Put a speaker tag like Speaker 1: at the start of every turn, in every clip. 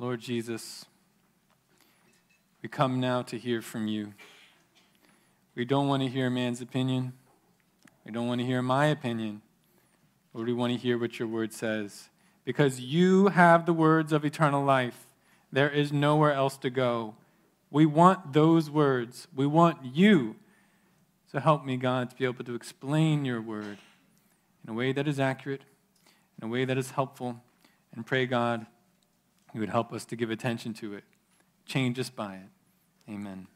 Speaker 1: Lord Jesus, we come now to hear from you. We don't want to hear a man's opinion. We don't want to hear my opinion. Lord, we want to hear what your word says. Because you have the words of eternal life. There is nowhere else to go. We want those words. We want you. So help me, God, to be able to explain your word in a way that is accurate, in a way that is helpful, and pray, God, you would help us to give attention to it. Change us by it. Amen.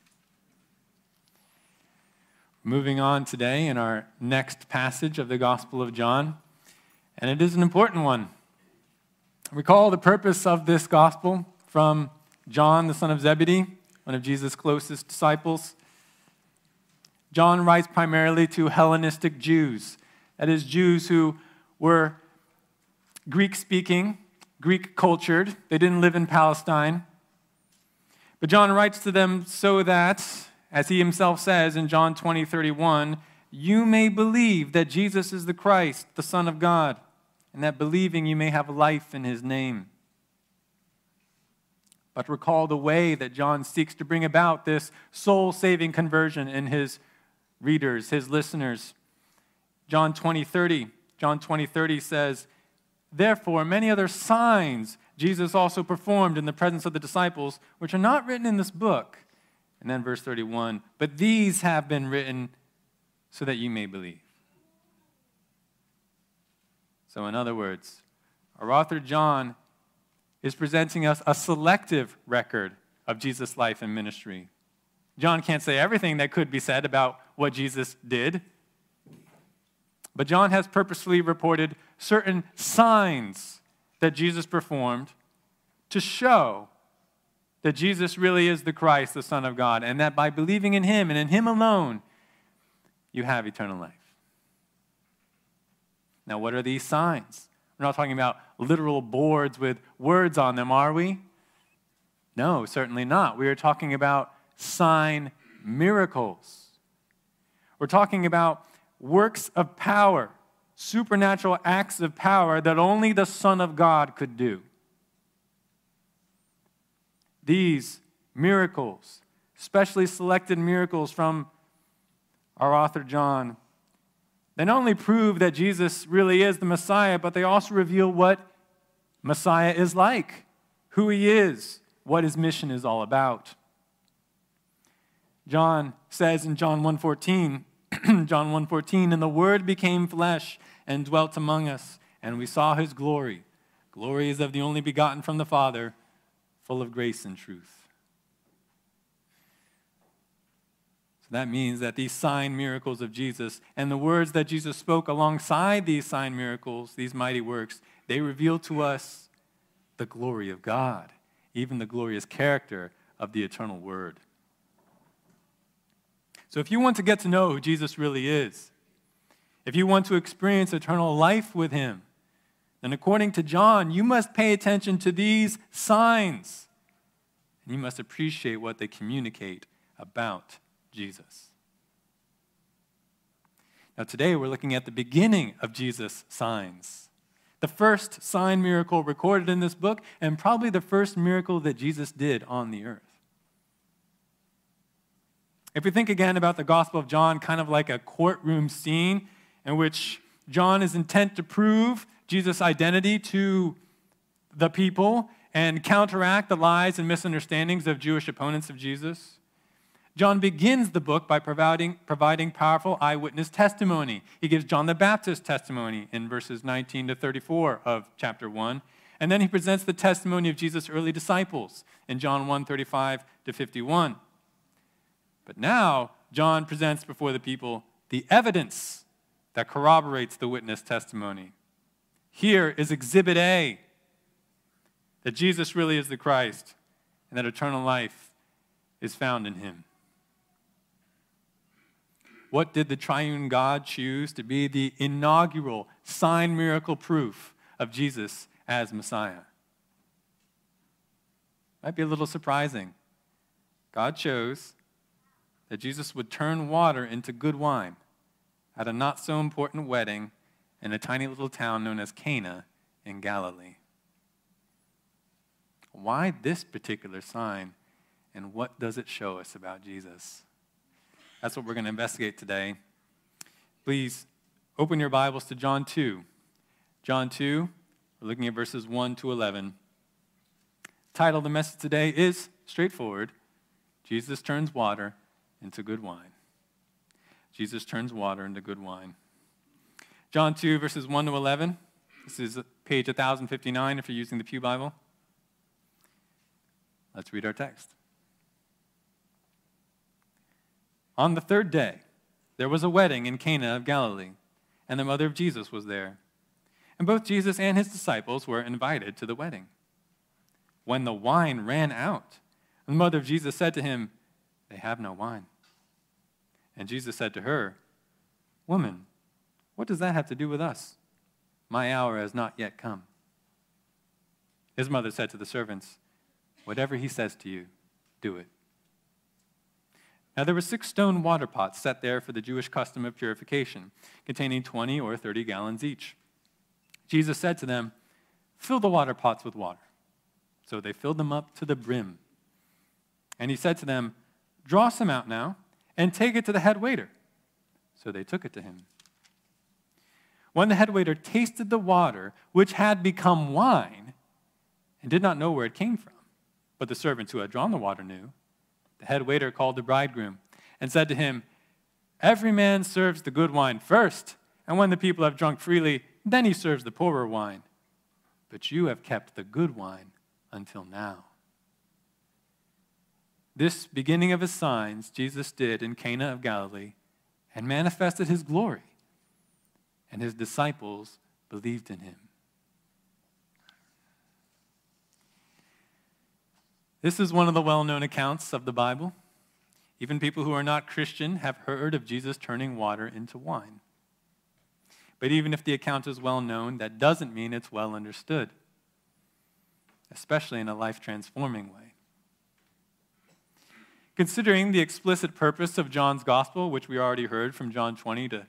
Speaker 1: Moving on today in our next passage of the Gospel of John, and it is an important one. Recall the purpose of this gospel from John, the son of Zebedee, one of Jesus' closest disciples. John writes primarily to Hellenistic Jews, that is, Jews who were Greek speaking Greek cultured. They didn't live in Palestine. But John writes to them so that, as he himself says in John 20, 31, you may believe that Jesus is the Christ, the Son of God, and that believing you may have life in his name. But recall the way that John seeks to bring about this soul saving conversion in his readers, his listeners. John 20, 30. John 20, 30 says, Therefore, many other signs Jesus also performed in the presence of the disciples, which are not written in this book. And then verse 31 But these have been written so that you may believe. So, in other words, our author John is presenting us a selective record of Jesus' life and ministry. John can't say everything that could be said about what Jesus did, but John has purposefully reported certain signs that Jesus performed to show that Jesus really is the Christ, the Son of God, and that by believing in Him and in Him alone, you have eternal life. Now, what are these signs? We're not talking about literal boards with words on them, are we? No, certainly not. We are talking about sign miracles. We're talking about works of power, supernatural acts of power that only the Son of God could do. These miracles, specially selected miracles from our author John, they not only prove that Jesus really is the Messiah, but they also reveal what Messiah is like, who he is, what his mission is all about. John says in John 1:14, John 1:14, and the word became flesh and dwelt among us, and we saw his glory. Glory is of the only begotten from the Father, full of grace and truth. So that means that these sign miracles of Jesus and the words that Jesus spoke alongside these sign miracles, these mighty works, they reveal to us the glory of God, even the glorious character of the eternal word. So, if you want to get to know who Jesus really is, if you want to experience eternal life with him, then according to John, you must pay attention to these signs. And you must appreciate what they communicate about Jesus. Now, today we're looking at the beginning of Jesus' signs. The first sign miracle recorded in this book, and probably the first miracle that Jesus did on the earth. If we think again about the Gospel of John, kind of like a courtroom scene in which John is intent to prove Jesus' identity to the people and counteract the lies and misunderstandings of Jewish opponents of Jesus. John begins the book by providing, providing powerful eyewitness testimony. He gives John the Baptist testimony in verses 19 to 34 of chapter 1. And then he presents the testimony of Jesus' early disciples in John 1 35 to 51. But now, John presents before the people the evidence that corroborates the witness testimony. Here is Exhibit A that Jesus really is the Christ and that eternal life is found in him. What did the triune God choose to be the inaugural sign miracle proof of Jesus as Messiah? Might be a little surprising. God chose that Jesus would turn water into good wine at a not so important wedding in a tiny little town known as Cana in Galilee. why this particular sign? And what does it show us about Jesus? That's what we're going to investigate today. Please open your Bibles to John 2. John 2, we're looking at verses 1 to 11. Title of the message today is straightforward Jesus turns water into good wine. Jesus turns water into good wine. John 2, verses 1 to 11. This is page 1059 if you're using the Pew Bible. Let's read our text. On the third day, there was a wedding in Cana of Galilee, and the mother of Jesus was there. And both Jesus and his disciples were invited to the wedding. When the wine ran out, the mother of Jesus said to him, They have no wine. And Jesus said to her, Woman, what does that have to do with us? My hour has not yet come. His mother said to the servants, Whatever he says to you, do it. Now there were six stone water pots set there for the Jewish custom of purification, containing 20 or 30 gallons each. Jesus said to them, Fill the water pots with water. So they filled them up to the brim. And he said to them, Draw some out now and take it to the head waiter. So they took it to him. When the head waiter tasted the water, which had become wine, and did not know where it came from, but the servants who had drawn the water knew, the head waiter called the bridegroom and said to him, Every man serves the good wine first, and when the people have drunk freely, then he serves the poorer wine. But you have kept the good wine until now. This beginning of his signs Jesus did in Cana of Galilee and manifested his glory, and his disciples believed in him. This is one of the well known accounts of the Bible. Even people who are not Christian have heard of Jesus turning water into wine. But even if the account is well known, that doesn't mean it's well understood, especially in a life transforming way. Considering the explicit purpose of John's gospel, which we already heard from John 20 to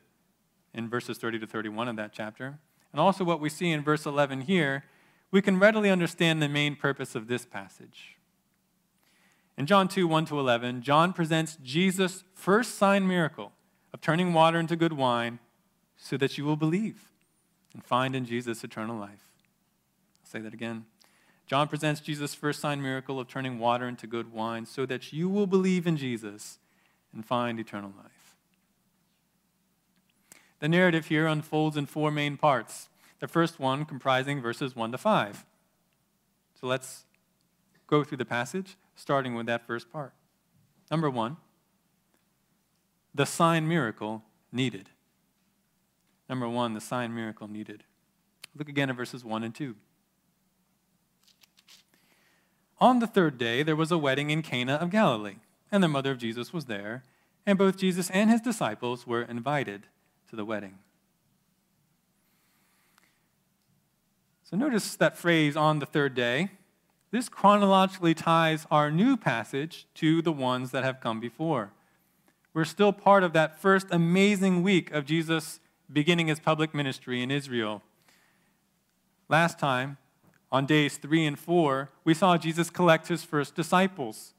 Speaker 1: in verses 30 to 31 of that chapter, and also what we see in verse 11 here, we can readily understand the main purpose of this passage. In John 2 1 to 11, John presents Jesus' first sign miracle of turning water into good wine so that you will believe and find in Jesus eternal life. I'll say that again. John presents Jesus' first sign miracle of turning water into good wine so that you will believe in Jesus and find eternal life. The narrative here unfolds in four main parts. The first one comprising verses 1 to 5. So let's go through the passage, starting with that first part. Number one, the sign miracle needed. Number one, the sign miracle needed. Look again at verses 1 and 2. On the third day, there was a wedding in Cana of Galilee, and the mother of Jesus was there, and both Jesus and his disciples were invited to the wedding. So notice that phrase, on the third day. This chronologically ties our new passage to the ones that have come before. We're still part of that first amazing week of Jesus beginning his public ministry in Israel. Last time, on days three and four, we saw Jesus collect his first disciples.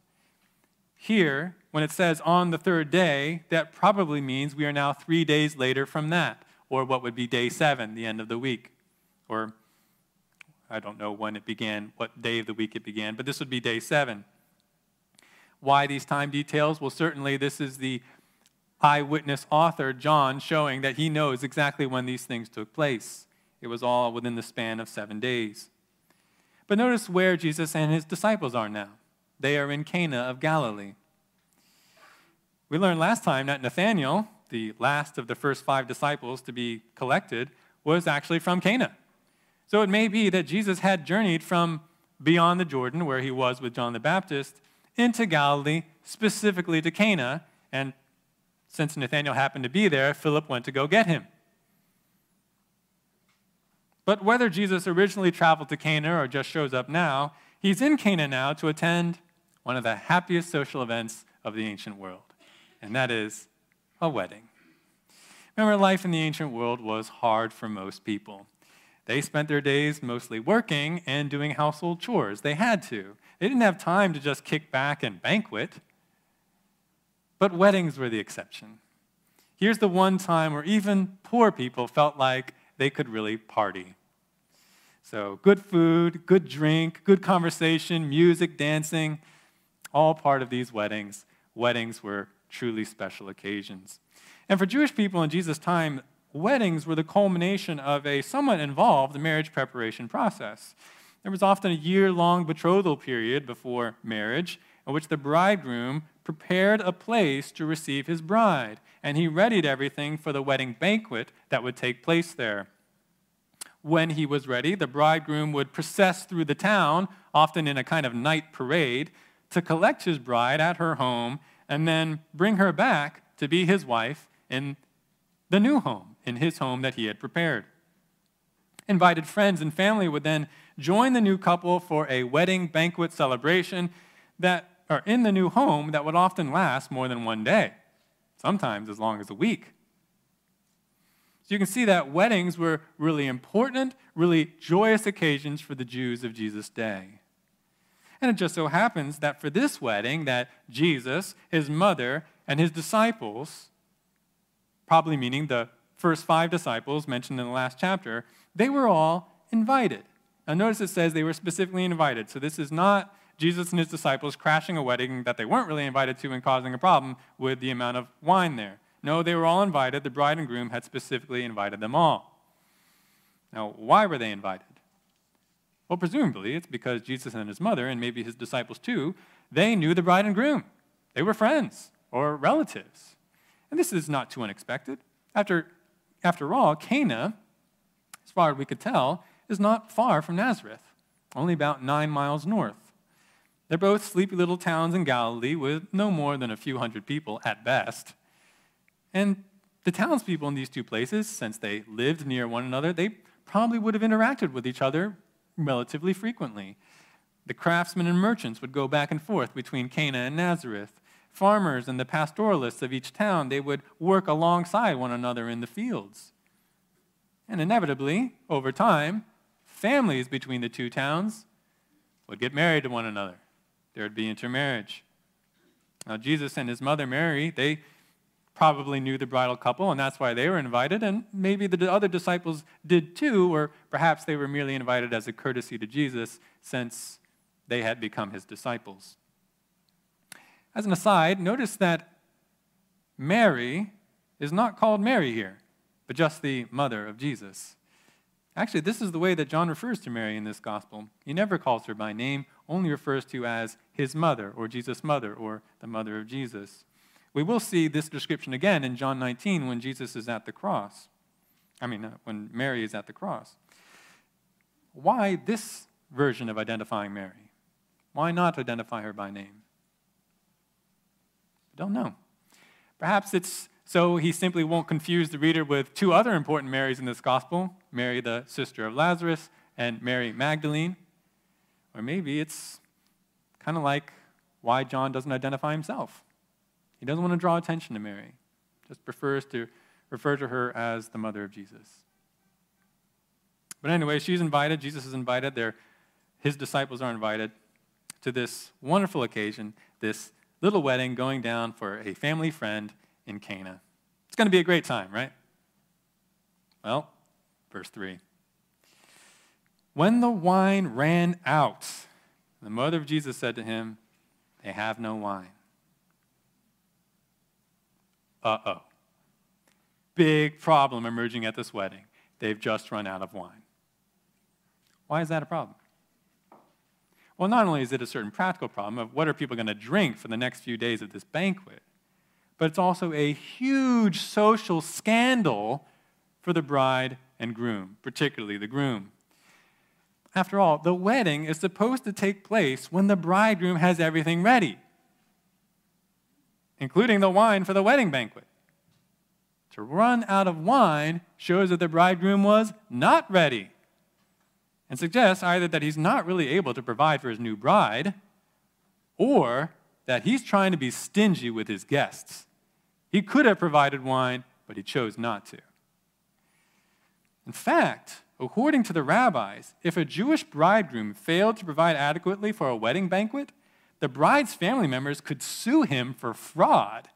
Speaker 1: Here, when it says on the third day, that probably means we are now three days later from that, or what would be day seven, the end of the week. Or I don't know when it began, what day of the week it began, but this would be day seven. Why these time details? Well, certainly this is the eyewitness author, John, showing that he knows exactly when these things took place. It was all within the span of seven days. But notice where Jesus and his disciples are now. They are in Cana of Galilee. We learned last time that Nathanael, the last of the first five disciples to be collected, was actually from Cana. So it may be that Jesus had journeyed from beyond the Jordan, where he was with John the Baptist, into Galilee, specifically to Cana. And since Nathanael happened to be there, Philip went to go get him. But whether Jesus originally traveled to Cana or just shows up now, he's in Cana now to attend one of the happiest social events of the ancient world, and that is a wedding. Remember, life in the ancient world was hard for most people. They spent their days mostly working and doing household chores. They had to. They didn't have time to just kick back and banquet. But weddings were the exception. Here's the one time where even poor people felt like they could really party. So, good food, good drink, good conversation, music, dancing, all part of these weddings. Weddings were truly special occasions. And for Jewish people in Jesus' time, weddings were the culmination of a somewhat involved marriage preparation process. There was often a year long betrothal period before marriage in which the bridegroom prepared a place to receive his bride, and he readied everything for the wedding banquet that would take place there. When he was ready, the bridegroom would process through the town, often in a kind of night parade, to collect his bride at her home and then bring her back to be his wife in the new home, in his home that he had prepared. Invited friends and family would then join the new couple for a wedding banquet celebration that are in the new home that would often last more than one day, sometimes as long as a week. So you can see that weddings were really important, really joyous occasions for the Jews of Jesus' day. And it just so happens that for this wedding, that Jesus, his mother, and his disciples, probably meaning the first five disciples mentioned in the last chapter, they were all invited. Now, notice it says they were specifically invited. So, this is not Jesus and his disciples crashing a wedding that they weren't really invited to and causing a problem with the amount of wine there. No, they were all invited. The bride and groom had specifically invited them all. Now, why were they invited? Well, presumably it's because Jesus and his mother, and maybe his disciples too, they knew the bride and groom. They were friends or relatives. And this is not too unexpected. After, after all, Cana, as far as we could tell, is not far from Nazareth, only about nine miles north. They're both sleepy little towns in Galilee with no more than a few hundred people at best. And the townspeople in these two places, since they lived near one another, they probably would have interacted with each other relatively frequently. The craftsmen and merchants would go back and forth between Cana and Nazareth. Farmers and the pastoralists of each town, they would work alongside one another in the fields. And inevitably, over time, families between the two towns would get married to one another. There would be intermarriage. Now, Jesus and his mother Mary, they probably knew the bridal couple, and that's why they were invited, and maybe the other disciples did too, or perhaps they were merely invited as a courtesy to Jesus since they had become his disciples. As an aside, notice that Mary is not called Mary here, but just the mother of Jesus. Actually, this is the way that John refers to Mary in this gospel. He never calls her by name, only refers to as his mother, or Jesus' mother, or the mother of Jesus. We will see this description again in John 19 when Jesus is at the cross. I mean, uh, when Mary is at the cross. Why this version of identifying Mary? Why not identify her by name? I don't know. Perhaps it's so he simply won't confuse the reader with two other important Marys in this gospel Mary, the sister of Lazarus, and Mary Magdalene. Or maybe it's kind of like why John doesn't identify himself. He doesn't want to draw attention to Mary, just prefers to refer to her as the mother of Jesus. But anyway, she's invited, Jesus is invited, They're, his disciples are invited to this wonderful occasion, this little wedding going down for a family friend in Cana. It's going to be a great time, right? Well, verse 3. When the wine ran out, the mother of Jesus said to him, They have no wine uh oh. Big problem emerging at this wedding. They've just run out of wine. Why is that a problem? Well, not only is it a certain practical problem of what are people going to drink for the next few days of this banquet, but it's also a huge social scandal for the bride and groom, particularly the groom. After all, the wedding is supposed to take place when the bridegroom has everything ready including the wine for the wedding banquet. To run out of wine shows that the bridegroom was not ready and suggests either that he's not really able to provide for his new bride or that he's trying to be stingy with his guests. He could have provided wine, but he chose not to. In fact, according to the rabbis, if a Jewish bridegroom failed to provide adequately for a wedding banquet, the bride's family members could sue him for fraud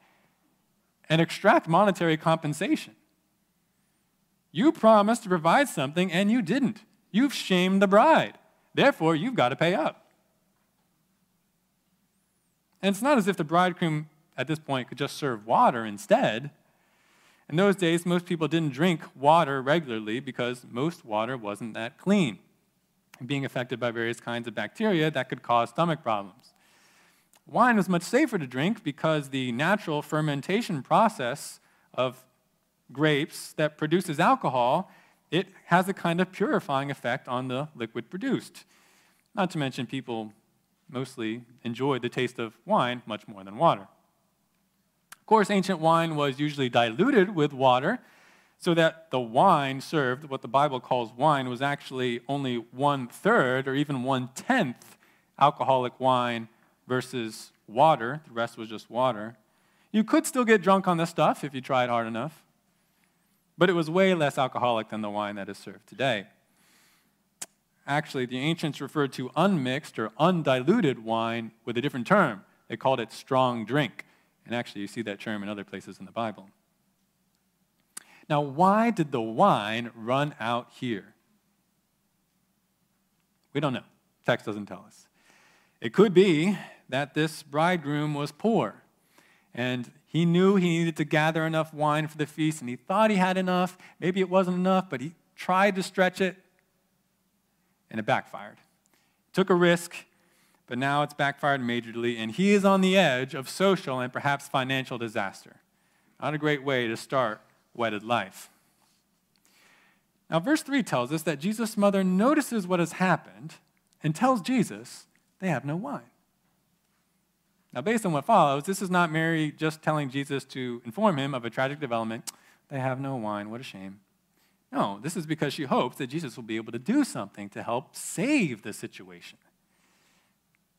Speaker 1: and extract monetary compensation. You promised to provide something and you didn't. You've shamed the bride. Therefore, you've got to pay up. And it's not as if the bridegroom at this point could just serve water instead. In those days, most people didn't drink water regularly because most water wasn't that clean, being affected by various kinds of bacteria that could cause stomach problems. Wine was much safer to drink because the natural fermentation process of grapes that produces alcohol, it has a kind of purifying effect on the liquid produced. Not to mention people mostly enjoyed the taste of wine much more than water. Of course, ancient wine was usually diluted with water so that the wine served, what the Bible calls wine, was actually only one third or even one tenth alcoholic wine versus water. The rest was just water. You could still get drunk on this stuff if you tried hard enough, but it was way less alcoholic than the wine that is served today. Actually, the ancients referred to unmixed or undiluted wine with a different term. They called it strong drink. And actually, you see that term in other places in the Bible. Now, why did the wine run out here? We don't know. Text doesn't tell us. It could be that this bridegroom was poor and he knew he needed to gather enough wine for the feast and he thought he had enough. Maybe it wasn't enough, but he tried to stretch it and it backfired. Took a risk, but now it's backfired majorly, and he is on the edge of social and perhaps financial disaster. Not a great way to start wedded life. Now, verse 3 tells us that Jesus' mother notices what has happened and tells Jesus they have no wine. Now, based on what follows, this is not Mary just telling Jesus to inform him of a tragic development. They have no wine. What a shame. No, this is because she hopes that Jesus will be able to do something to help save the situation.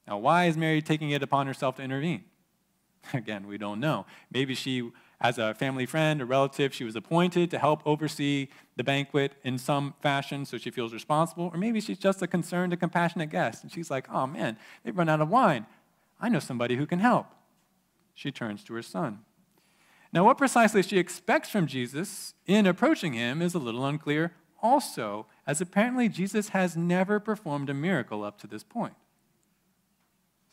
Speaker 1: Now, why is Mary taking it upon herself to intervene? Again, we don't know. Maybe she, as a family friend, a relative, she was appointed to help oversee the banquet in some fashion, so she feels responsible. Or maybe she's just a concerned and compassionate guest, and she's like, oh man, they've run out of wine. I know somebody who can help. She turns to her son. Now, what precisely she expects from Jesus in approaching him is a little unclear, also, as apparently Jesus has never performed a miracle up to this point.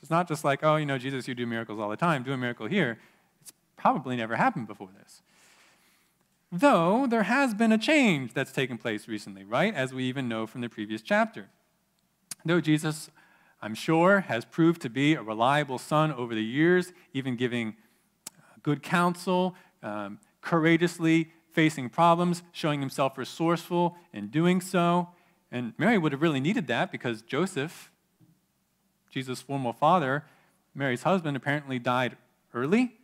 Speaker 1: It's not just like, oh, you know, Jesus, you do miracles all the time, do a miracle here. It's probably never happened before this. Though there has been a change that's taken place recently, right? As we even know from the previous chapter. Though Jesus, I'm sure, has proved to be a reliable son over the years, even giving good counsel, um, courageously facing problems, showing himself resourceful in doing so. And Mary would have really needed that because Joseph, Jesus' formal father, Mary's husband, apparently died early.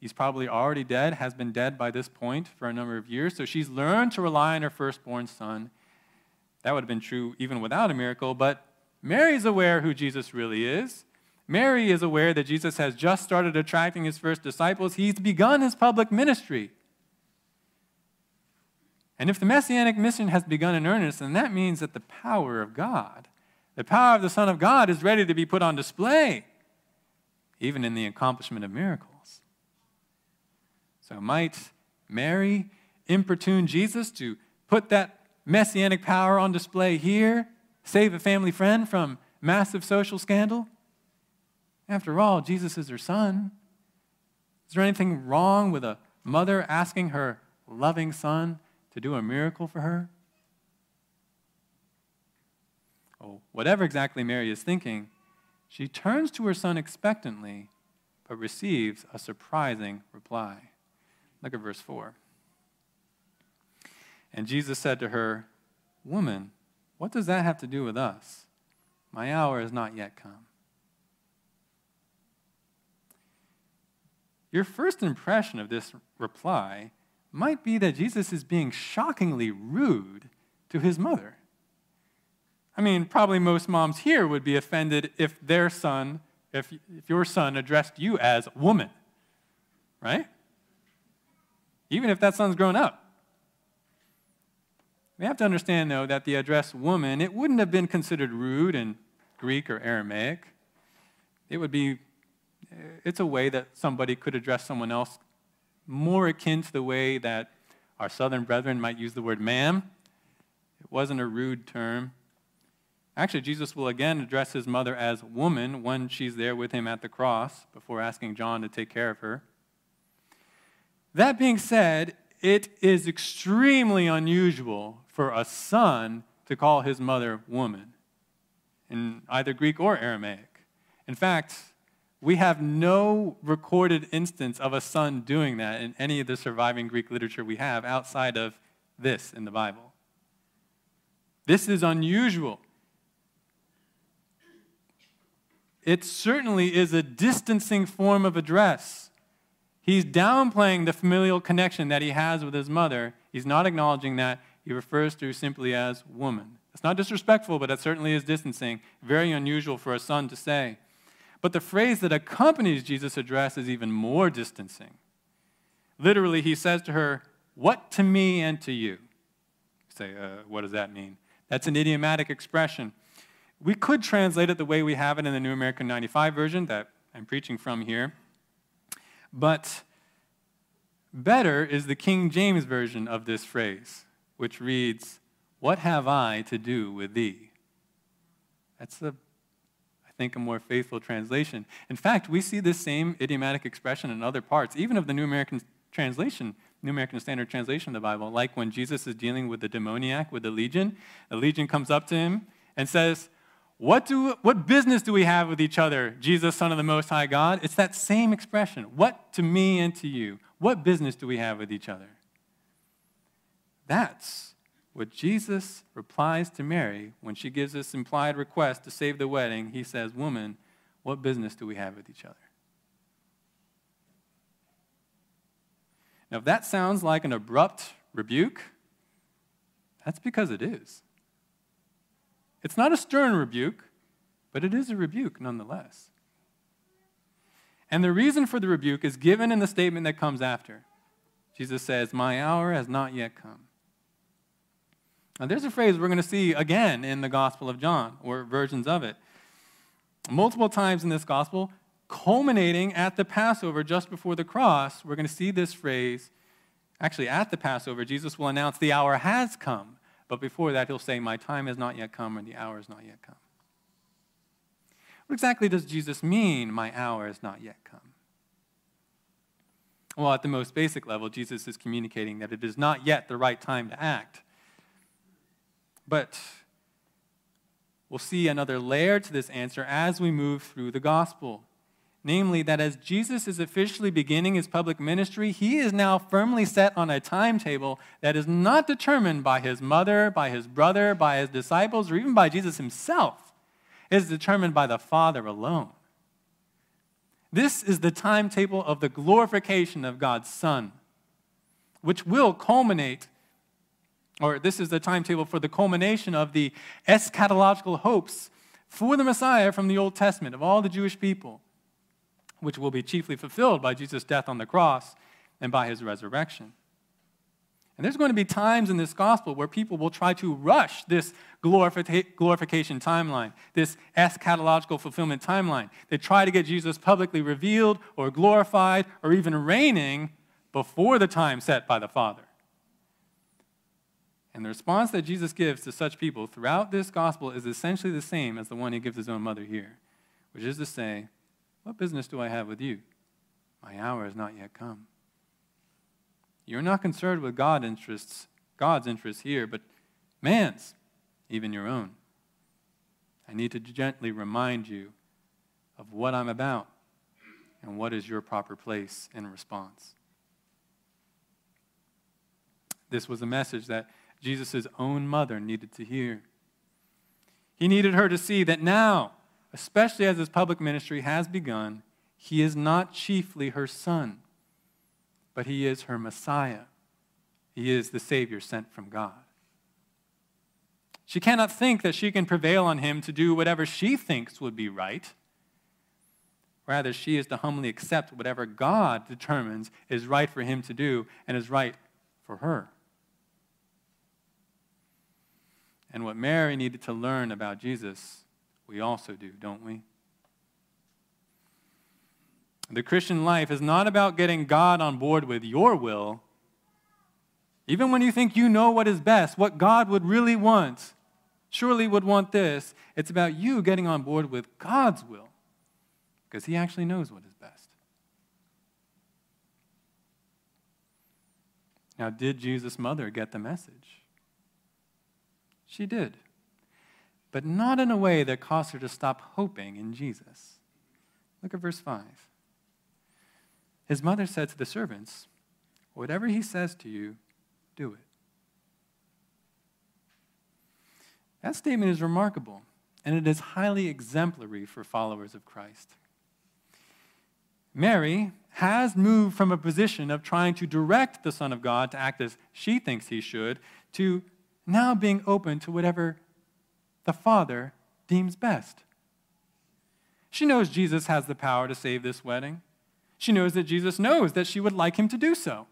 Speaker 1: He's probably already dead, has been dead by this point for a number of years. So she's learned to rely on her firstborn son. That would have been true even without a miracle, but Mary's aware who Jesus really is. Mary is aware that Jesus has just started attracting his first disciples. He's begun his public ministry. And if the messianic mission has begun in earnest, then that means that the power of God, the power of the Son of God, is ready to be put on display, even in the accomplishment of miracles. So, might Mary importune Jesus to put that messianic power on display here, save a family friend from massive social scandal? After all, Jesus is her son. Is there anything wrong with a mother asking her loving son to do a miracle for her? Oh, whatever exactly Mary is thinking, she turns to her son expectantly, but receives a surprising reply. Look at verse 4. And Jesus said to her, Woman, what does that have to do with us? My hour has not yet come. Your first impression of this reply might be that Jesus is being shockingly rude to his mother. I mean, probably most moms here would be offended if their son, if, if your son addressed you as woman, right? Even if that son's grown up. We have to understand, though, that the address woman, it wouldn't have been considered rude in Greek or Aramaic. It would be, it's a way that somebody could address someone else more akin to the way that our southern brethren might use the word ma'am. It wasn't a rude term. Actually, Jesus will again address his mother as woman when she's there with him at the cross before asking John to take care of her. That being said, it is extremely unusual for a son to call his mother woman in either Greek or Aramaic. In fact, we have no recorded instance of a son doing that in any of the surviving Greek literature we have outside of this in the Bible. This is unusual. It certainly is a distancing form of address. He's downplaying the familial connection that he has with his mother. He's not acknowledging that. He refers to her simply as woman. It's not disrespectful, but it certainly is distancing. Very unusual for a son to say. But the phrase that accompanies Jesus' address is even more distancing. Literally, he says to her, What to me and to you? you say, uh, what does that mean? That's an idiomatic expression. We could translate it the way we have it in the New American 95 version that I'm preaching from here. But better is the King James version of this phrase, which reads, What have I to do with thee? That's I think a more faithful translation. In fact, we see this same idiomatic expression in other parts, even of the New American translation, New American Standard Translation of the Bible, like when Jesus is dealing with the demoniac, with the legion. The legion comes up to him and says, what, do, what business do we have with each other, Jesus, Son of the Most High God? It's that same expression. What to me and to you? What business do we have with each other? That's what Jesus replies to Mary when she gives this implied request to save the wedding. He says, Woman, what business do we have with each other? Now, if that sounds like an abrupt rebuke, that's because it is. It's not a stern rebuke, but it is a rebuke nonetheless. And the reason for the rebuke is given in the statement that comes after. Jesus says, My hour has not yet come. Now, there's a phrase we're going to see again in the Gospel of John, or versions of it. Multiple times in this Gospel, culminating at the Passover just before the cross, we're going to see this phrase. Actually, at the Passover, Jesus will announce, The hour has come. But before that, he'll say, My time has not yet come, or the hour has not yet come. What exactly does Jesus mean, My hour has not yet come? Well, at the most basic level, Jesus is communicating that it is not yet the right time to act. But we'll see another layer to this answer as we move through the gospel namely, that as Jesus is officially beginning his public ministry, he is now firmly set on a timetable that is not determined by his mother, by his brother, by his disciples, or even by Jesus himself. It is determined by the Father alone. This is the timetable of the glorification of God's Son, which will culminate, or this is the timetable for the culmination of the eschatological hopes for the Messiah from the Old Testament of all the Jewish people which will be chiefly fulfilled by Jesus' death on the cross and by his resurrection. And there's going to be times in this gospel where people will try to rush this glorification timeline, this eschatological fulfillment timeline. They try to get Jesus publicly revealed or glorified or even reigning before the time set by the Father. And the response that Jesus gives to such people throughout this gospel is essentially the same as the one he gives his own mother here, which is to say, what business do I have with you? My hour has not yet come. You're not concerned with interests, God's interests here, but man's, even your own. I need to gently remind you of what I'm about and what is your proper place in response. This was a message that Jesus' own mother needed to hear. He needed her to see that now, especially as his public ministry has begun, he is not chiefly her son, but he is her Messiah. He is the Savior sent from God. She cannot think that she can prevail on him to do whatever she thinks would be right. Rather, she is to humbly accept whatever God determines is right for him to do and is right for her. And what Mary needed to learn about Jesus, we also do, don't we? The Christian life is not about getting God on board with your will. Even when you think you know what is best, what God would really want, surely would want this, it's about you getting on board with God's will because He actually knows what is best. Now, did Jesus' mother get the message? She did, but not in a way that caused her to stop hoping in Jesus. Look at verse 5. His mother said to the servants, Whatever he says to you, do it. That statement is remarkable, and it is highly exemplary for followers of Christ. Mary has moved from a position of trying to direct the Son of God to act as she thinks he should to now being open to whatever the Father deems best. She knows Jesus has the power to save this wedding. She knows that Jesus knows that she would like him to do so.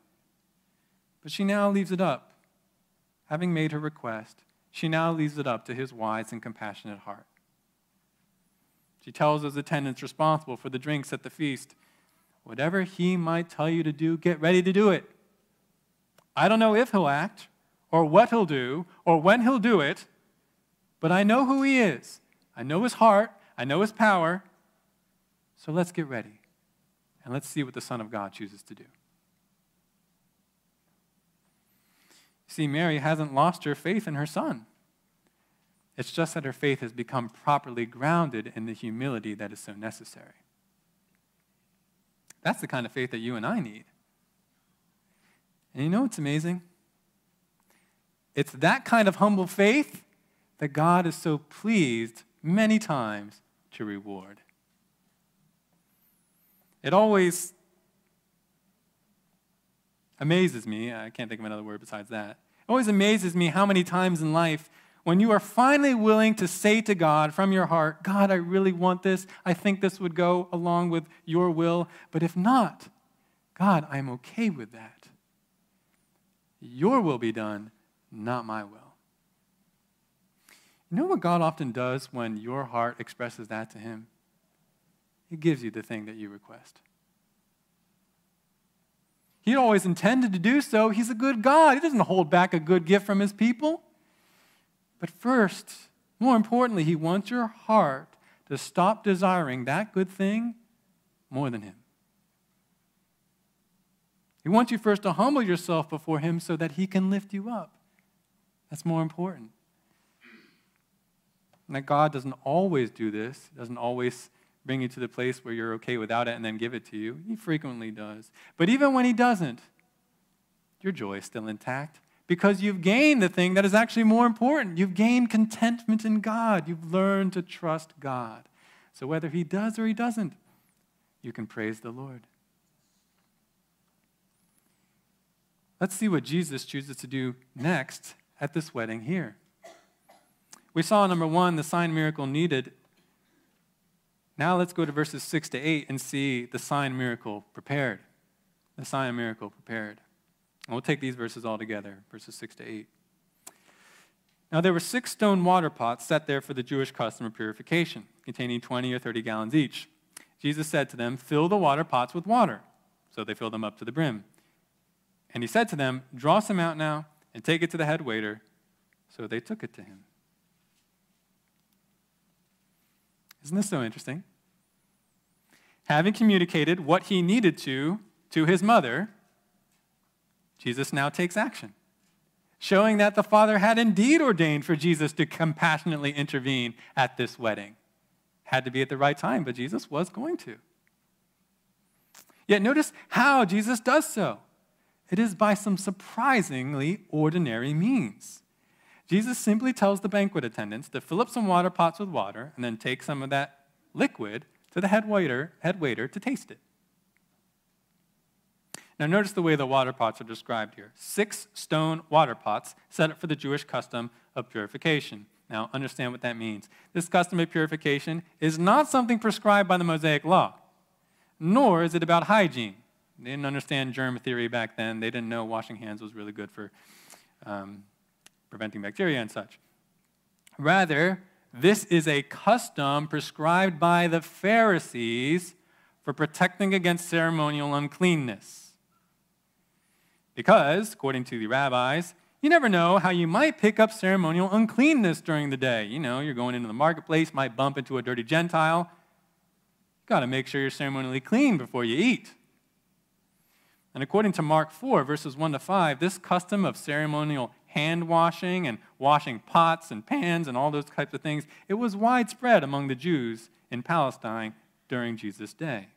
Speaker 1: But she now leaves it up. Having made her request, she now leaves it up to his wise and compassionate heart. She tells his attendants responsible for the drinks at the feast Whatever he might tell you to do, get ready to do it. I don't know if he'll act, or what he'll do, or when he'll do it, but I know who he is. I know his heart. I know his power. So let's get ready, and let's see what the Son of God chooses to do. See, Mary hasn't lost her faith in her son. It's just that her faith has become properly grounded in the humility that is so necessary. That's the kind of faith that you and I need. And you know what's amazing? It's that kind of humble faith that God is so pleased many times to reward. It always amazes me, I can't think of another word besides that. It always amazes me how many times in life when you are finally willing to say to God from your heart, God, I really want this. I think this would go along with your will. But if not, God, I'm okay with that. Your will be done, not my will. You know what God often does when your heart expresses that to Him? He gives you the thing that you request. He always intended to do so. He's a good God. He doesn't hold back a good gift from His people. But first, more importantly, He wants your heart to stop desiring that good thing more than Him. He wants you first to humble yourself before Him so that He can lift you up. That's more important. And that God doesn't always do this, doesn't always bring you to the place where you're okay without it and then give it to you. He frequently does. But even when He doesn't, your joy is still intact because you've gained the thing that is actually more important. You've gained contentment in God. You've learned to trust God. So whether He does or He doesn't, you can praise the Lord. Let's see what Jesus chooses to do next at this wedding here. We saw, number one, the sign miracle needed. Now let's go to verses 6 to 8 and see the sign miracle prepared. The sign miracle prepared. And we'll take these verses all together, verses 6 to 8. Now there were six stone water pots set there for the Jewish custom of purification, containing 20 or 30 gallons each. Jesus said to them, Fill the water pots with water. So they filled them up to the brim. And he said to them, Draw some out now and take it to the head waiter. So they took it to him. Isn't this so interesting? Having communicated what he needed to to his mother, Jesus now takes action, showing that the Father had indeed ordained for Jesus to compassionately intervene at this wedding. Had to be at the right time, but Jesus was going to. Yet notice how Jesus does so. It is by some surprisingly ordinary means. Jesus simply tells the banquet attendants to fill up some water pots with water and then take some of that liquid to the head waiter, head waiter to taste it. Now, notice the way the water pots are described here six stone water pots set up for the Jewish custom of purification. Now, understand what that means. This custom of purification is not something prescribed by the Mosaic Law, nor is it about hygiene. They didn't understand germ theory back then. They didn't know washing hands was really good for um, preventing bacteria and such. Rather, this is a custom prescribed by the Pharisees for protecting against ceremonial uncleanness. Because, according to the rabbis, you never know how you might pick up ceremonial uncleanness during the day. You know, you're going into the marketplace, might bump into a dirty Gentile. You've got to make sure you're ceremonially clean before you eat. And according to Mark 4, verses 1 to 5, this custom of ceremonial hand washing and washing pots and pans and all those types of things, it was widespread among the Jews in Palestine during Jesus' day.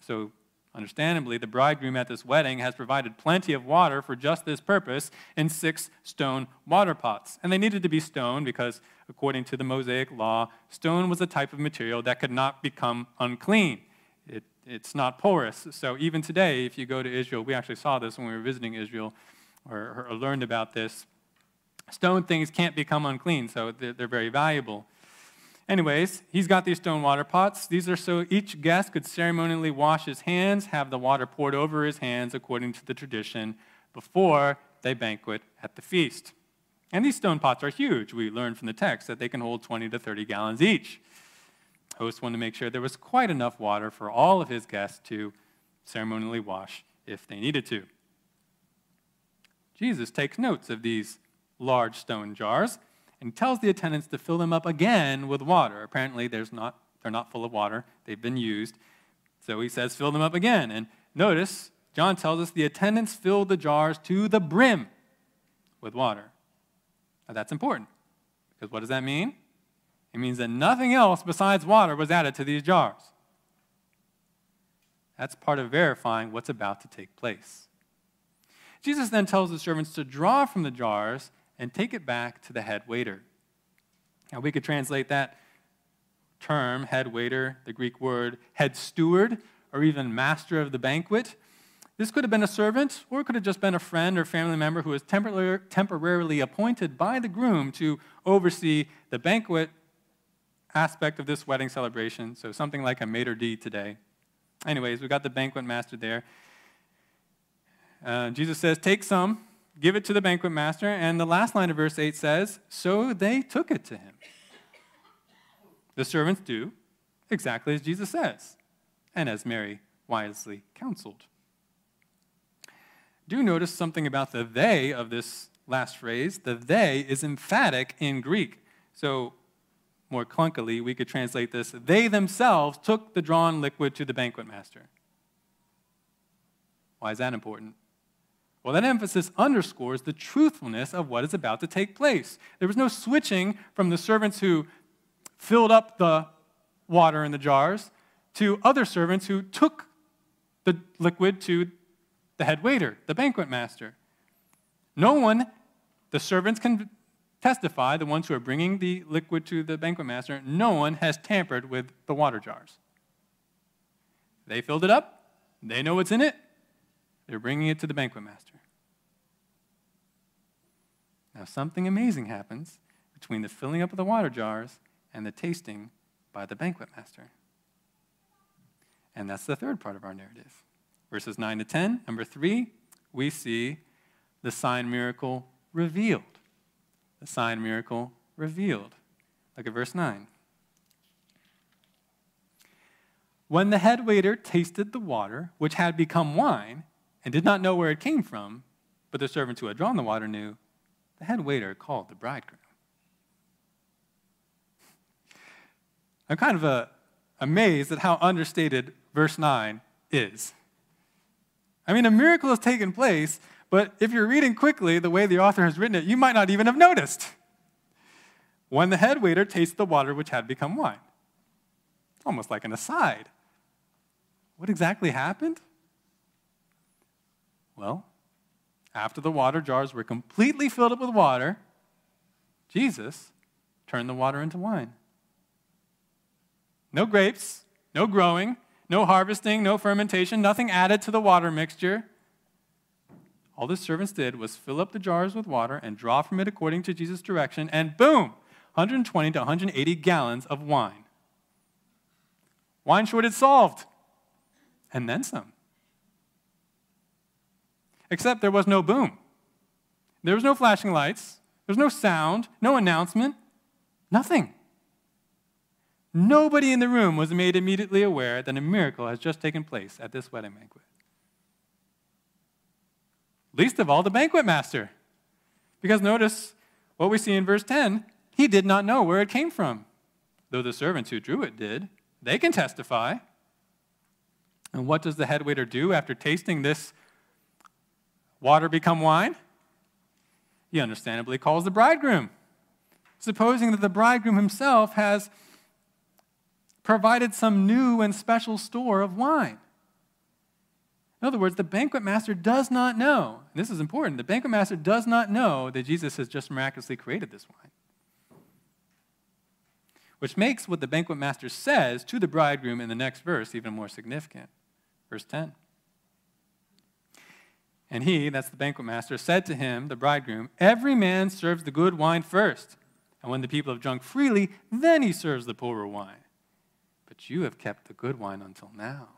Speaker 1: So Understandably, the bridegroom at this wedding has provided plenty of water for just this purpose in six stone water pots. And they needed to be stone because, according to the Mosaic law, stone was a type of material that could not become unclean. It, it's not porous. So even today, if you go to Israel, we actually saw this when we were visiting Israel or, or learned about this. Stone things can't become unclean, so they're, they're very valuable. Anyways, he's got these stone water pots. These are so each guest could ceremonially wash his hands, have the water poured over his hands according to the tradition before they banquet at the feast. And these stone pots are huge. We learned from the text that they can hold 20 to 30 gallons each. Host wanted to make sure there was quite enough water for all of his guests to ceremonially wash if they needed to. Jesus takes notes of these large stone jars and tells the attendants to fill them up again with water. Apparently, there's not, they're not full of water, they've been used. So he says, fill them up again. And notice, John tells us the attendants filled the jars to the brim with water. Now, that's important because what does that mean? It means that nothing else besides water was added to these jars. That's part of verifying what's about to take place. Jesus then tells the servants to draw from the jars and take it back to the head waiter. Now, we could translate that term, head waiter, the Greek word head steward, or even master of the banquet. This could have been a servant, or it could have just been a friend or family member who was temporarily appointed by the groom to oversee the banquet aspect of this wedding celebration. So, something like a maitre d' today. Anyways, we got the banquet master there. Uh, Jesus says, Take some give it to the banquet master. And the last line of verse 8 says, So they took it to him. The servants do exactly as Jesus says, and as Mary wisely counseled. Do notice something about the they of this last phrase. The they is emphatic in Greek. So, more clunkily, we could translate this they themselves took the drawn liquid to the banquet master. Why is that important? Well, that emphasis underscores the truthfulness of what is about to take place. There was no switching from the servants who filled up the water in the jars to other servants who took the liquid to the head waiter, the banquet master. No one, the servants can testify, the ones who are bringing the liquid to the banquet master, no one has tampered with the water jars. They filled it up, they know what's in it, they're bringing it to the banquet master. Now, something amazing happens between the filling up of the water jars and the tasting by the banquet master. And that's the third part of our narrative. Verses 9 to 10. Number three, we see the sign miracle revealed. The sign miracle revealed. Look at verse 9. When the head waiter tasted the water, which had become wine, and did not know where it came from, but the servants who had drawn the water knew, the head waiter called the bridegroom. I'm kind of uh, amazed at how understated verse 9 is. I mean, a miracle has taken place, but if you're reading quickly the way the author has written it, you might not even have noticed. When the head waiter tasted the water which had become wine. Almost like an aside. What exactly happened? Well, after the water jars were completely filled up with water, Jesus turned the water into wine. No grapes, no growing, no harvesting, no fermentation, nothing added to the water mixture. All the servants did was fill up the jars with water and draw from it according to Jesus' direction, and boom, 120 to 180 gallons of wine. Wine shortage solved, and then some. Except there was no boom. There was no flashing lights. There was no sound, no announcement. Nothing. Nobody in the room was made immediately aware that a miracle has just taken place at this wedding banquet. Least of all, the banquet master. Because notice what we see in verse 10 he did not know where it came from, though the servants who drew it did. They can testify. And what does the head waiter do after tasting this water become wine? He understandably calls the bridegroom, supposing that the bridegroom himself has provided some new and special store of wine. In other words, the banquet master does not know, this is important, the banquet master does not know that Jesus has just miraculously created this wine. Which makes what the banquet master says to the bridegroom in the next verse even more significant. Verse 10. And he, that's the banquet master, said to him, the bridegroom, Every man serves the good wine first, and when the people have drunk freely, then he serves the poorer wine. But you have kept the good wine until now.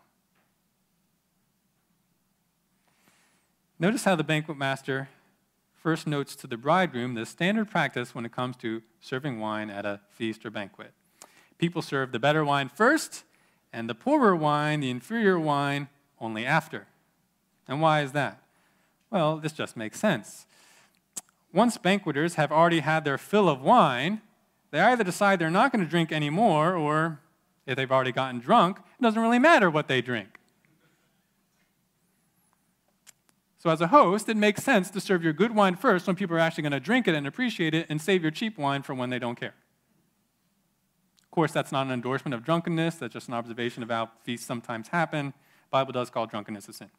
Speaker 1: Notice how the banquet master first notes to the bridegroom the standard practice when it comes to serving wine at a feast or banquet. People serve the better wine first, and the poorer wine, the inferior wine, only after. And why is that? Well, this just makes sense. Once banqueters have already had their fill of wine, they either decide they're not going to drink anymore, or if they've already gotten drunk, it doesn't really matter what they drink. So, as a host, it makes sense to serve your good wine first when people are actually going to drink it and appreciate it, and save your cheap wine for when they don't care. Of course, that's not an endorsement of drunkenness, that's just an observation of how feasts sometimes happen. The Bible does call drunkenness a sin.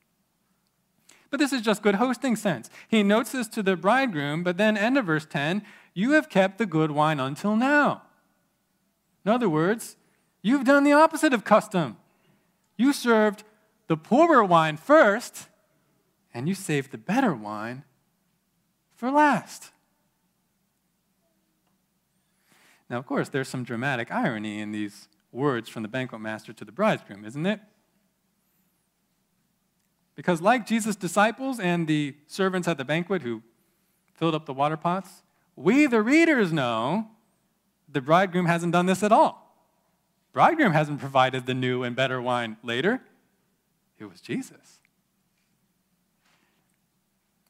Speaker 1: But this is just good hosting sense. He notes this to the bridegroom, but then, end of verse 10, you have kept the good wine until now. In other words, you've done the opposite of custom. You served the poorer wine first and you saved the better wine for last. Now, of course, there's some dramatic irony in these words from the banquet master to the bridegroom, isn't it? Because, like Jesus' disciples and the servants at the banquet who filled up the water pots, we, the readers, know the bridegroom hasn't done this at all. Bridegroom hasn't provided the new and better wine later. It was Jesus.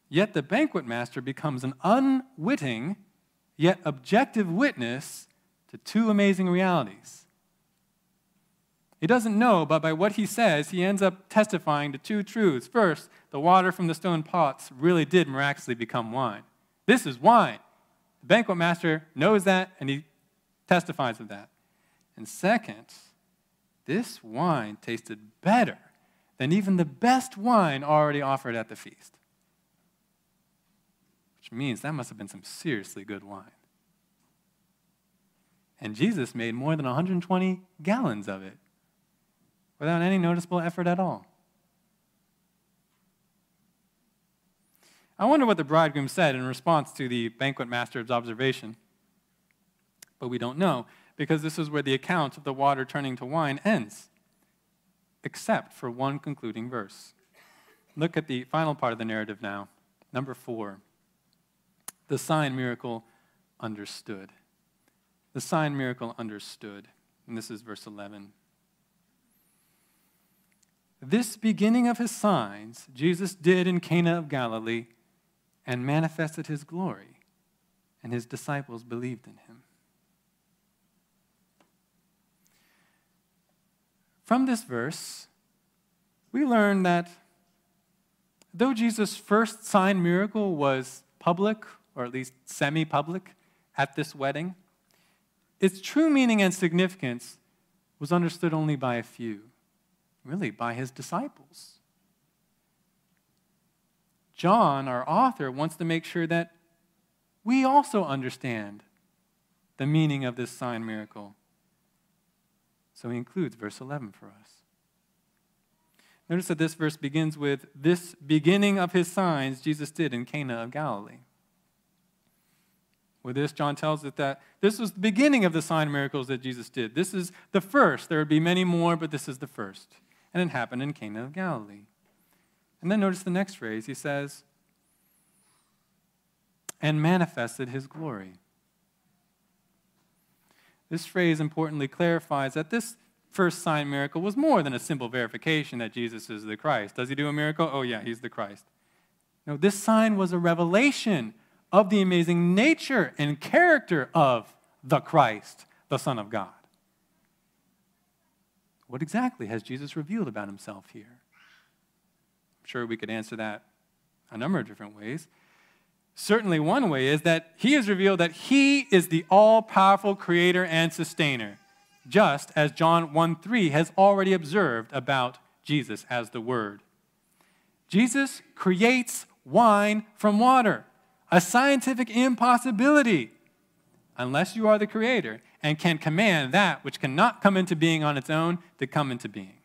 Speaker 1: Yet the banquet master becomes an unwitting, yet objective witness to two amazing realities. He doesn't know, but by what he says, he ends up testifying to two truths. First, the water from the stone pots really did miraculously become wine. This is wine. The banquet master knows that, and he testifies of that. And second, this wine tasted better than even the best wine already offered at the feast means that must have been some seriously good wine. And Jesus made more than 120 gallons of it without any noticeable effort at all. I wonder what the bridegroom said in response to the banquet master's observation. But we don't know, because this is where the account of the water turning to wine ends, except for one concluding verse. Look at the final part of the narrative now, number four the sign miracle understood. The sign miracle understood. And this is verse 11. This beginning of his signs Jesus did in Cana of Galilee and manifested his glory, and his disciples believed in him. From this verse, we learn that though Jesus' first sign miracle was public or at least semi public, at this wedding, its true meaning and significance was understood only by a few, really, by his disciples. John, our author, wants to make sure that we also understand the meaning of this sign miracle. So he includes verse 11 for us. Notice that this verse begins with this beginning of his signs Jesus did in Cana of Galilee. With this, John tells us that this was the beginning of the sign miracles that Jesus did. This is the first. There would be many more, but this is the first. And it happened in Cana of Galilee. And then notice the next phrase. He says, and manifested his glory. This phrase importantly clarifies that this first sign miracle was more than a simple verification that Jesus is the Christ. Does he do a miracle? Oh, yeah, he's the Christ. No, this sign was a revelation of the amazing nature and character of the Christ, the Son of God. What exactly has Jesus revealed about himself here? I'm sure we could answer that a number of different ways. Certainly, one way is that he has revealed that he is the all powerful creator and sustainer, just as John 1 3 has already observed about Jesus as the Word. Jesus creates wine from water, a scientific impossibility, unless you are the creator and can command that which cannot come into being on its own to come into being.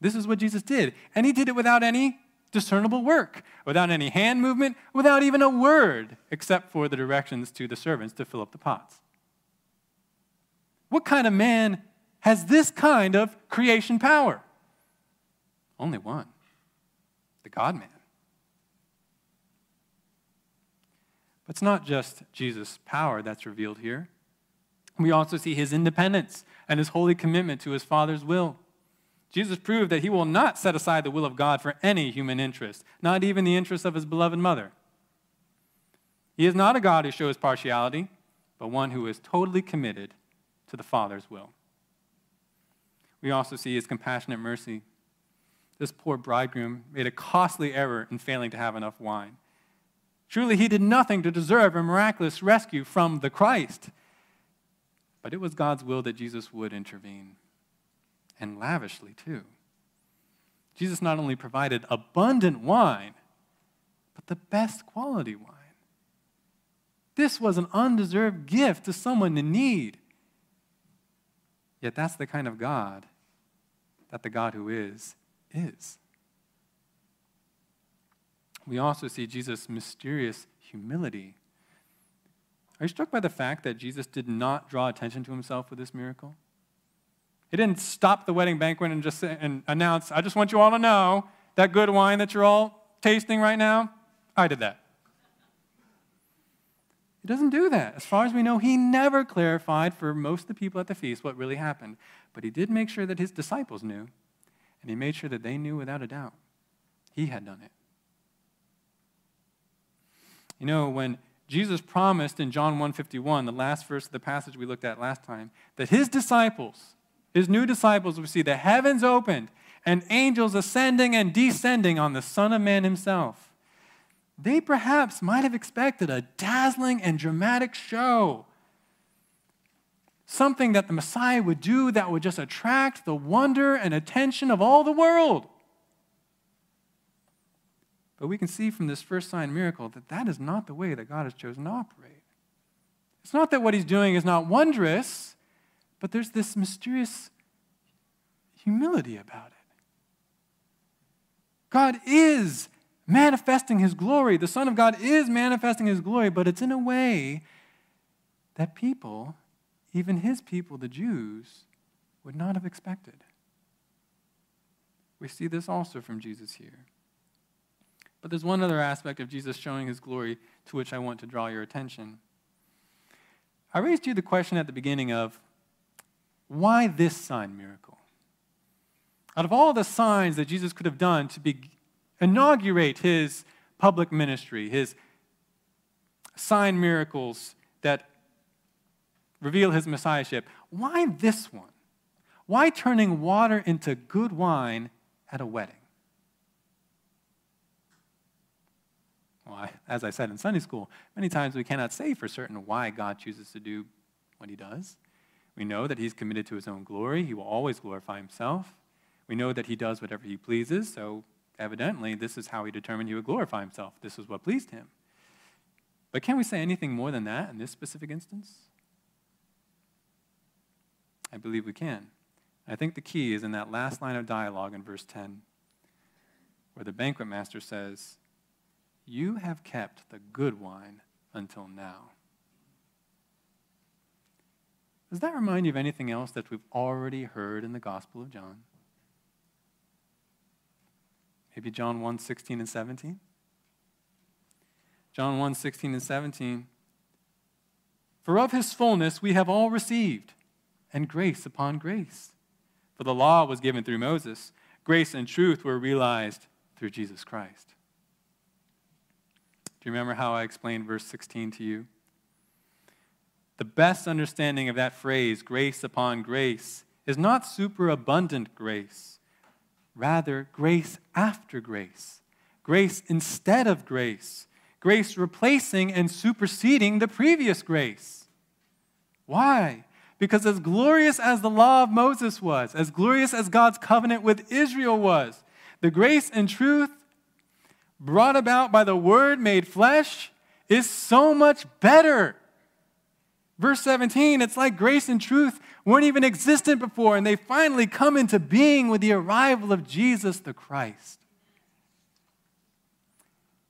Speaker 1: This is what Jesus did, and he did it without any discernible work, without any hand movement, without even a word, except for the directions to the servants to fill up the pots. What kind of man has this kind of creation power? Only one the God man. But it's not just Jesus' power that's revealed here. We also see his independence and his holy commitment to his Father's will. Jesus proved that he will not set aside the will of God for any human interest, not even the interest of his beloved mother. He is not a God who shows partiality, but one who is totally committed to the Father's will. We also see his compassionate mercy. This poor bridegroom made a costly error in failing to have enough wine. Truly, he did nothing to deserve a miraculous rescue from the Christ. But it was God's will that Jesus would intervene, and lavishly too. Jesus not only provided abundant wine, but the best quality wine. This was an undeserved gift to someone in need. Yet that's the kind of God that the God who is, is. We also see Jesus' mysterious humility are you struck by the fact that Jesus did not draw attention to himself with this miracle? He didn't stop the wedding banquet and just say, and announce, I just want you all to know that good wine that you're all tasting right now, I did that. He doesn't do that. As far as we know, he never clarified for most of the people at the feast what really happened. But he did make sure that his disciples knew, and he made sure that they knew without a doubt. He had done it. You know, when Jesus promised in John 151, the last verse of the passage we looked at last time, that his disciples, his new disciples, would see the heavens opened and angels ascending and descending on the Son of Man himself. They perhaps might have expected a dazzling and dramatic show. Something that the Messiah would do that would just attract the wonder and attention of all the world. But we can see from this first sign miracle that that is not the way that God has chosen to operate. It's not that what he's doing is not wondrous, but there's this mysterious humility about it. God is manifesting his glory. The Son of God is manifesting his glory, but it's in a way that people, even his people, the Jews, would not have expected. We see this also from Jesus here. But there's one other aspect of Jesus showing his glory to which I want to draw your attention. I raised you the question at the beginning of why this sign miracle? Out of all the signs that Jesus could have done to be, inaugurate his public ministry, his sign miracles that reveal his messiahship, why this one? Why turning water into good wine at a wedding? Well, as I said in Sunday school, many times we cannot say for certain why God chooses to do what he does. We know that he's committed to his own glory. He will always glorify himself. We know that he does whatever he pleases, so evidently this is how he determined he would glorify himself. This is what pleased him. But can we say anything more than that in this specific instance? I believe we can. I think the key is in that last line of dialogue in verse 10, where the banquet master says, you have kept the good wine until now. Does that remind you of anything else that we've already heard in the Gospel of John? Maybe John 1 16 and 17? John 1 16 and 17. For of his fullness we have all received, and grace upon grace. For the law was given through Moses, grace and truth were realized through Jesus Christ. You remember how I explained verse 16 to you? The best understanding of that phrase, grace upon grace, is not superabundant grace, rather, grace after grace, grace instead of grace, grace replacing and superseding the previous grace. Why? Because as glorious as the law of Moses was, as glorious as God's covenant with Israel was, the grace and truth brought about by the Word made flesh is so much better. Verse 17, it's like grace and truth weren't even existent before, and they finally come into being with the arrival of Jesus the Christ.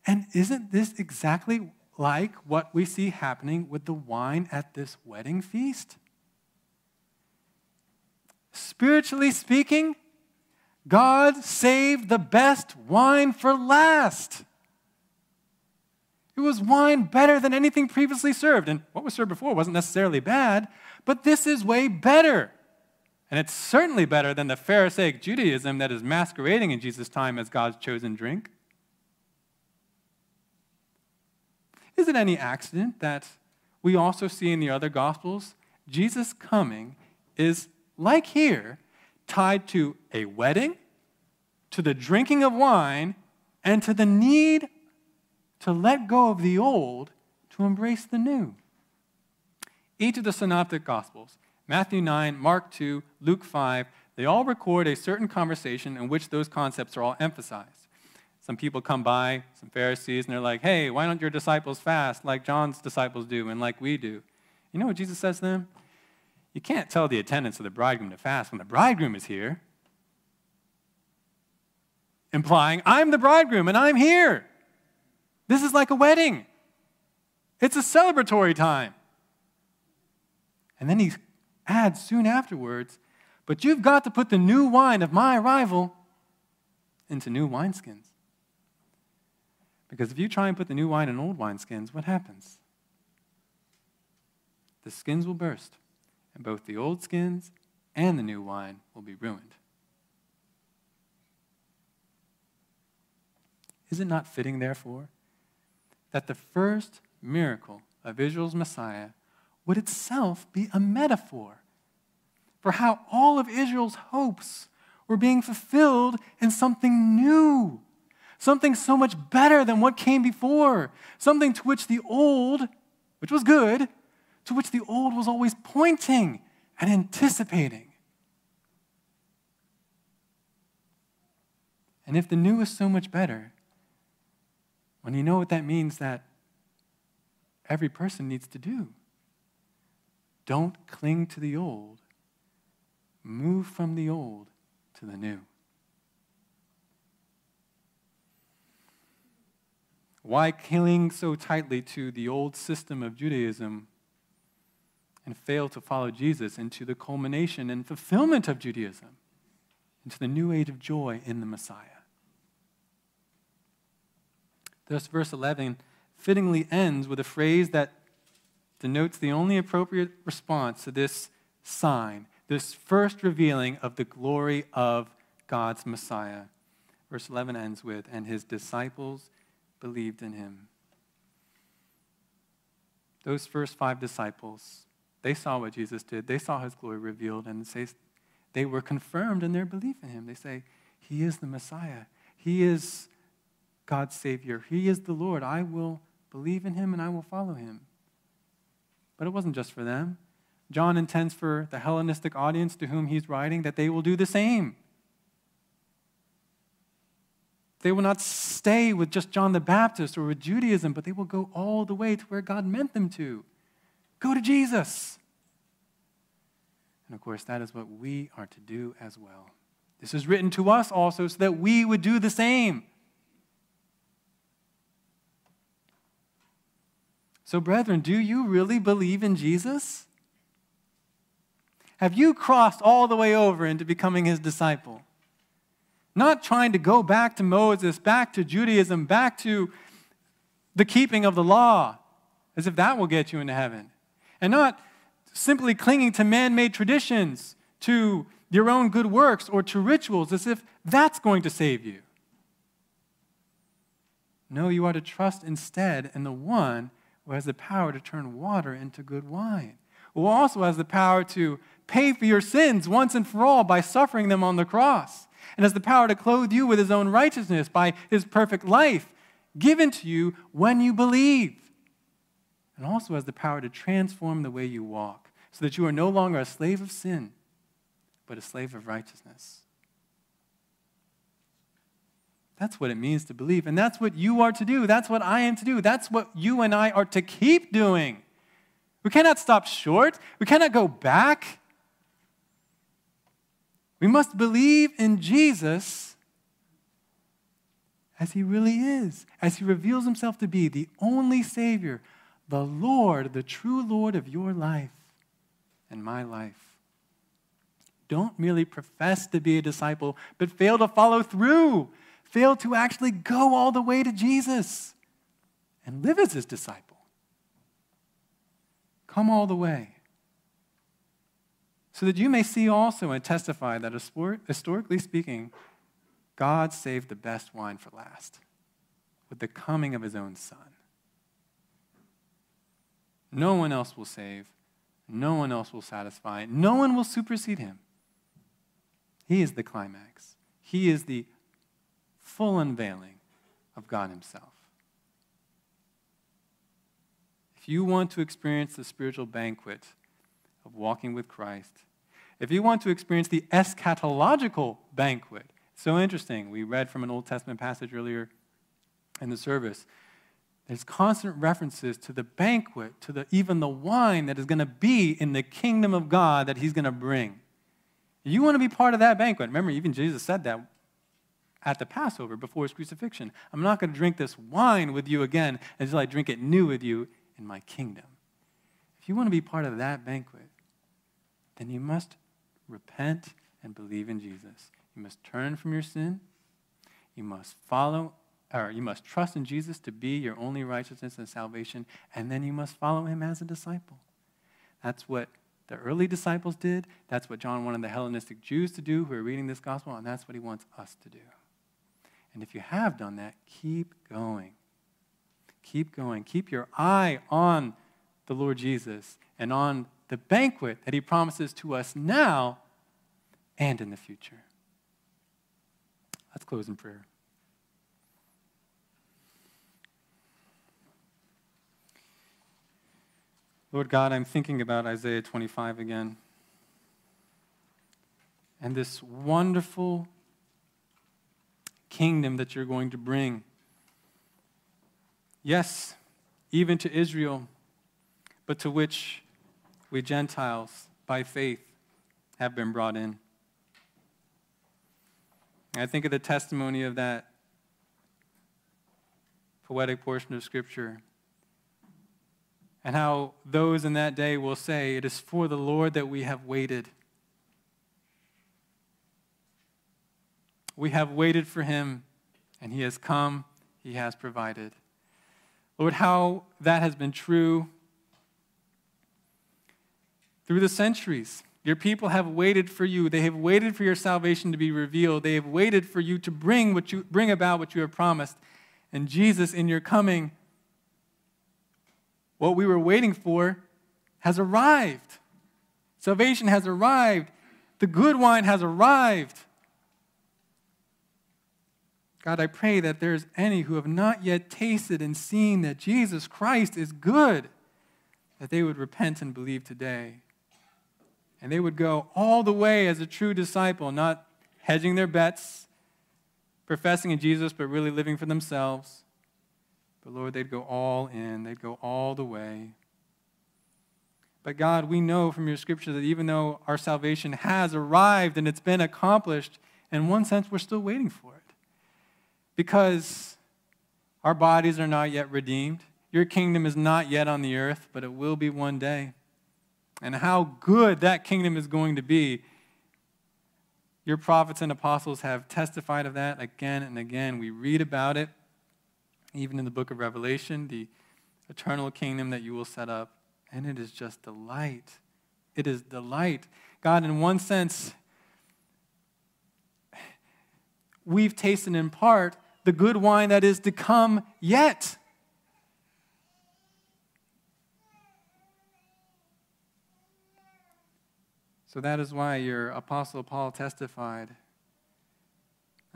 Speaker 1: And isn't this exactly like what we see happening with the wine at this wedding feast? Spiritually speaking, God saved the best wine for last. It was wine better than anything previously served. And what was served before wasn't necessarily bad, but this is way better. And it's certainly better than the Pharisaic Judaism that is masquerading in Jesus' time as God's chosen drink. Is it any accident that we also see in the other Gospels Jesus' coming is, like here, tied to a wedding, to the drinking of wine, and to the need to let go of the old to embrace the new? Each of the synoptic Gospels, Matthew 9, Mark 2, Luke 5, they all record a certain conversation in which those concepts are all emphasized. Some people come by, some Pharisees, and they're like, hey, why don't your disciples fast like John's disciples do and like we do? You know what Jesus says to them? You can't tell the attendants of the bridegroom to fast when the bridegroom is here. Implying, I'm the bridegroom and I'm here. This is like a wedding, it's a celebratory time. And then he adds soon afterwards, but you've got to put the new wine of my arrival into new wineskins. Because if you try and put the new wine in old wineskins, what happens? The skins will burst, and both the old skins and the new wine will be ruined. Is it not fitting, therefore, that the first miracle of Israel's Messiah would itself be a metaphor for how all of Israel's hopes were being fulfilled in something new something so much better than what came before, something to which the old, which was good, to which the old was always pointing and anticipating. And if the new is so much better, when you know what that means that every person needs to do, don't cling to the old, move from the old to the new. Why cling so tightly to the old system of Judaism and fail to follow Jesus into the culmination and fulfillment of Judaism, into the new age of joy in the Messiah? Thus, verse 11 fittingly ends with a phrase that denotes the only appropriate response to this sign, this first revealing of the glory of God's Messiah. Verse 11 ends with, And his disciples believed in him. Those first five disciples, they saw what Jesus did. They saw his glory revealed, and say, they were confirmed in their belief in him. They say, He is the Messiah. He is God's Savior. He is the Lord. I will believe in him and I will follow him. But it wasn't just for them. John intends for the Hellenistic audience to whom he's writing that they will do the same. They will not stay with just John the Baptist or with Judaism, but they will go all the way to where God meant them to. Go to Jesus. And of course, that is what we are to do as well. This is written to us also so that we would do the same. So, brethren, do you really believe in Jesus? Have you crossed all the way over into becoming his disciple? Not trying to go back to Moses, back to Judaism, back to the keeping of the law, as if that will get you into heaven. And not simply clinging to man made traditions, to your own good works, or to rituals as if that's going to save you. No, you are to trust instead in the one who has the power to turn water into good wine, who also has the power to pay for your sins once and for all by suffering them on the cross, and has the power to clothe you with his own righteousness by his perfect life given to you when you believe, and also has the power to transform the way you walk so that you are no longer a slave of sin, but a slave of righteousness. That's what it means to believe. And that's what you are to do. That's what I am to do. That's what you and I are to keep doing. We cannot stop short. We cannot go back. We must believe in Jesus as he really is, as he reveals himself to be the only Savior, the Lord, the true Lord of your life and my life. Don't merely profess to be a disciple, but fail to follow through fail to actually go all the way to Jesus and live as his disciple. Come all the way. So that you may see also and testify that, historically speaking, God saved the best wine for last with the coming of his own Son. No one else will save, no one else will satisfy, no one will supersede him. He is the climax, he is the full unveiling of God Himself. If you want to experience the spiritual banquet of walking with Christ, if you want to experience the eschatological banquet, so interesting. We read from an Old Testament passage earlier in the service. There's constant references to the banquet, to the, even the wine that is going to be in the kingdom of God that He's going to bring. You want to be part of that banquet. Remember, even Jesus said that at the Passover before his crucifixion. I'm not going to drink this wine with you again until I drink it new with you in my kingdom. If you want to be part of that banquet, then you must repent and believe in Jesus. You must turn from your sin. You must follow, or you must trust in Jesus to be your only righteousness and salvation, and then you must follow him as a disciple. That's what the early disciples did. That's what John wanted the Hellenistic Jews to do who are reading this gospel, and that's what he wants us to do. And if you have done that, keep going. Keep going. Keep your eye on the Lord Jesus and on the banquet that he promises to us now and in the future. Let's close in prayer. Lord God, I'm thinking about Isaiah 25 again. And this wonderful kingdom that you're going to bring. Yes, even to Israel, but to which we Gentiles, by faith, have been brought in. I think of the testimony of that poetic portion of Scripture and how those in that day will say, It is for the Lord that we have waited. We have waited for him, and he has come, he has provided. Lord, how that has been true through the centuries. Your people have waited for you. They have waited for your salvation to be revealed. They have waited for you to bring what you bring about what you have promised. And Jesus, in your coming, what we were waiting for has arrived. Salvation has arrived. The good wine has arrived. God, I pray that there's any who have not yet tasted and seen that Jesus Christ is good, that they would repent and believe today. And they would go all the way as a true disciple, not hedging their bets, professing in Jesus, but really living for themselves. But Lord, they'd go all in, they'd go all the way. But God, we know from your scripture that even though our salvation has arrived and it's been accomplished, in one sense, we're still waiting for it because our bodies are not yet redeemed. Your kingdom is not yet on the earth, but it will be one day. And how good that kingdom is going to be. Your prophets and apostles have testified of that again and again. We read about it, even in the book of Revelation, the eternal kingdom that you will set up. And it is just delight. It is delight. God, in one sense, we've tasted in part the good wine that is to come yet. So that is why your apostle Paul testified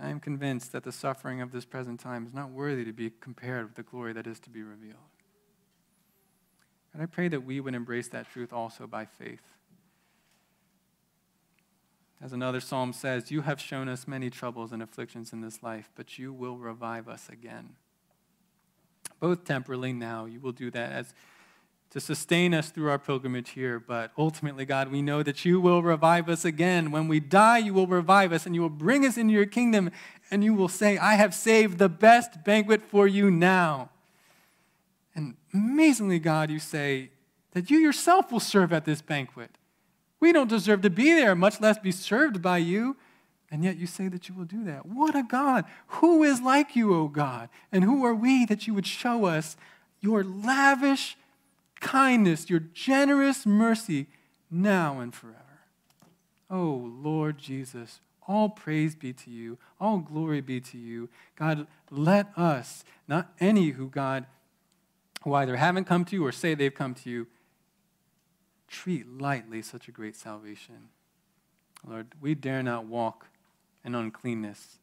Speaker 1: I am convinced that the suffering of this present time is not worthy to be compared with the glory that is to be revealed. And I pray that we would embrace that truth also by faith. As another psalm says, You have shown us many troubles and afflictions in this life, but you will revive us again. Both temporally now, you will do that as to sustain us through our pilgrimage here. But ultimately, God, we know that you will revive us again. When we die, you will revive us and you will bring us into your kingdom and you will say, I have saved the best banquet for you now. And amazingly, God, you say that you yourself will serve at this banquet. We don't deserve to be there, much less be served by you. And yet you say that you will do that. What a God! Who is like you, O God? And who are we that you would show us your lavish kindness, your generous mercy now and forever. Oh, Lord Jesus, all praise be to you, all glory be to you. God, let us, not any who, God, who either haven't come to you or say they've come to you, treat lightly such a great salvation. Lord, we dare not walk in uncleanness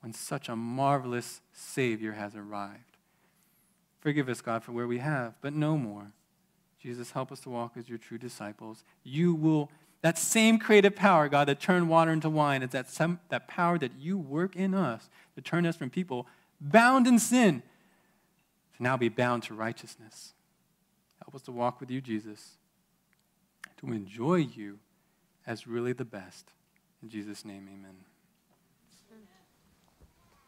Speaker 1: when such a marvelous Savior has arrived. Forgive us, God, for where we have, but no more. Jesus, help us to walk as your true disciples. You will, that same creative power, God, that turned water into wine, is that, some, that power that you work in us to turn us from people bound in sin to now be bound to righteousness. Help us to walk with you, Jesus, to enjoy you as really the best. In Jesus' name, amen.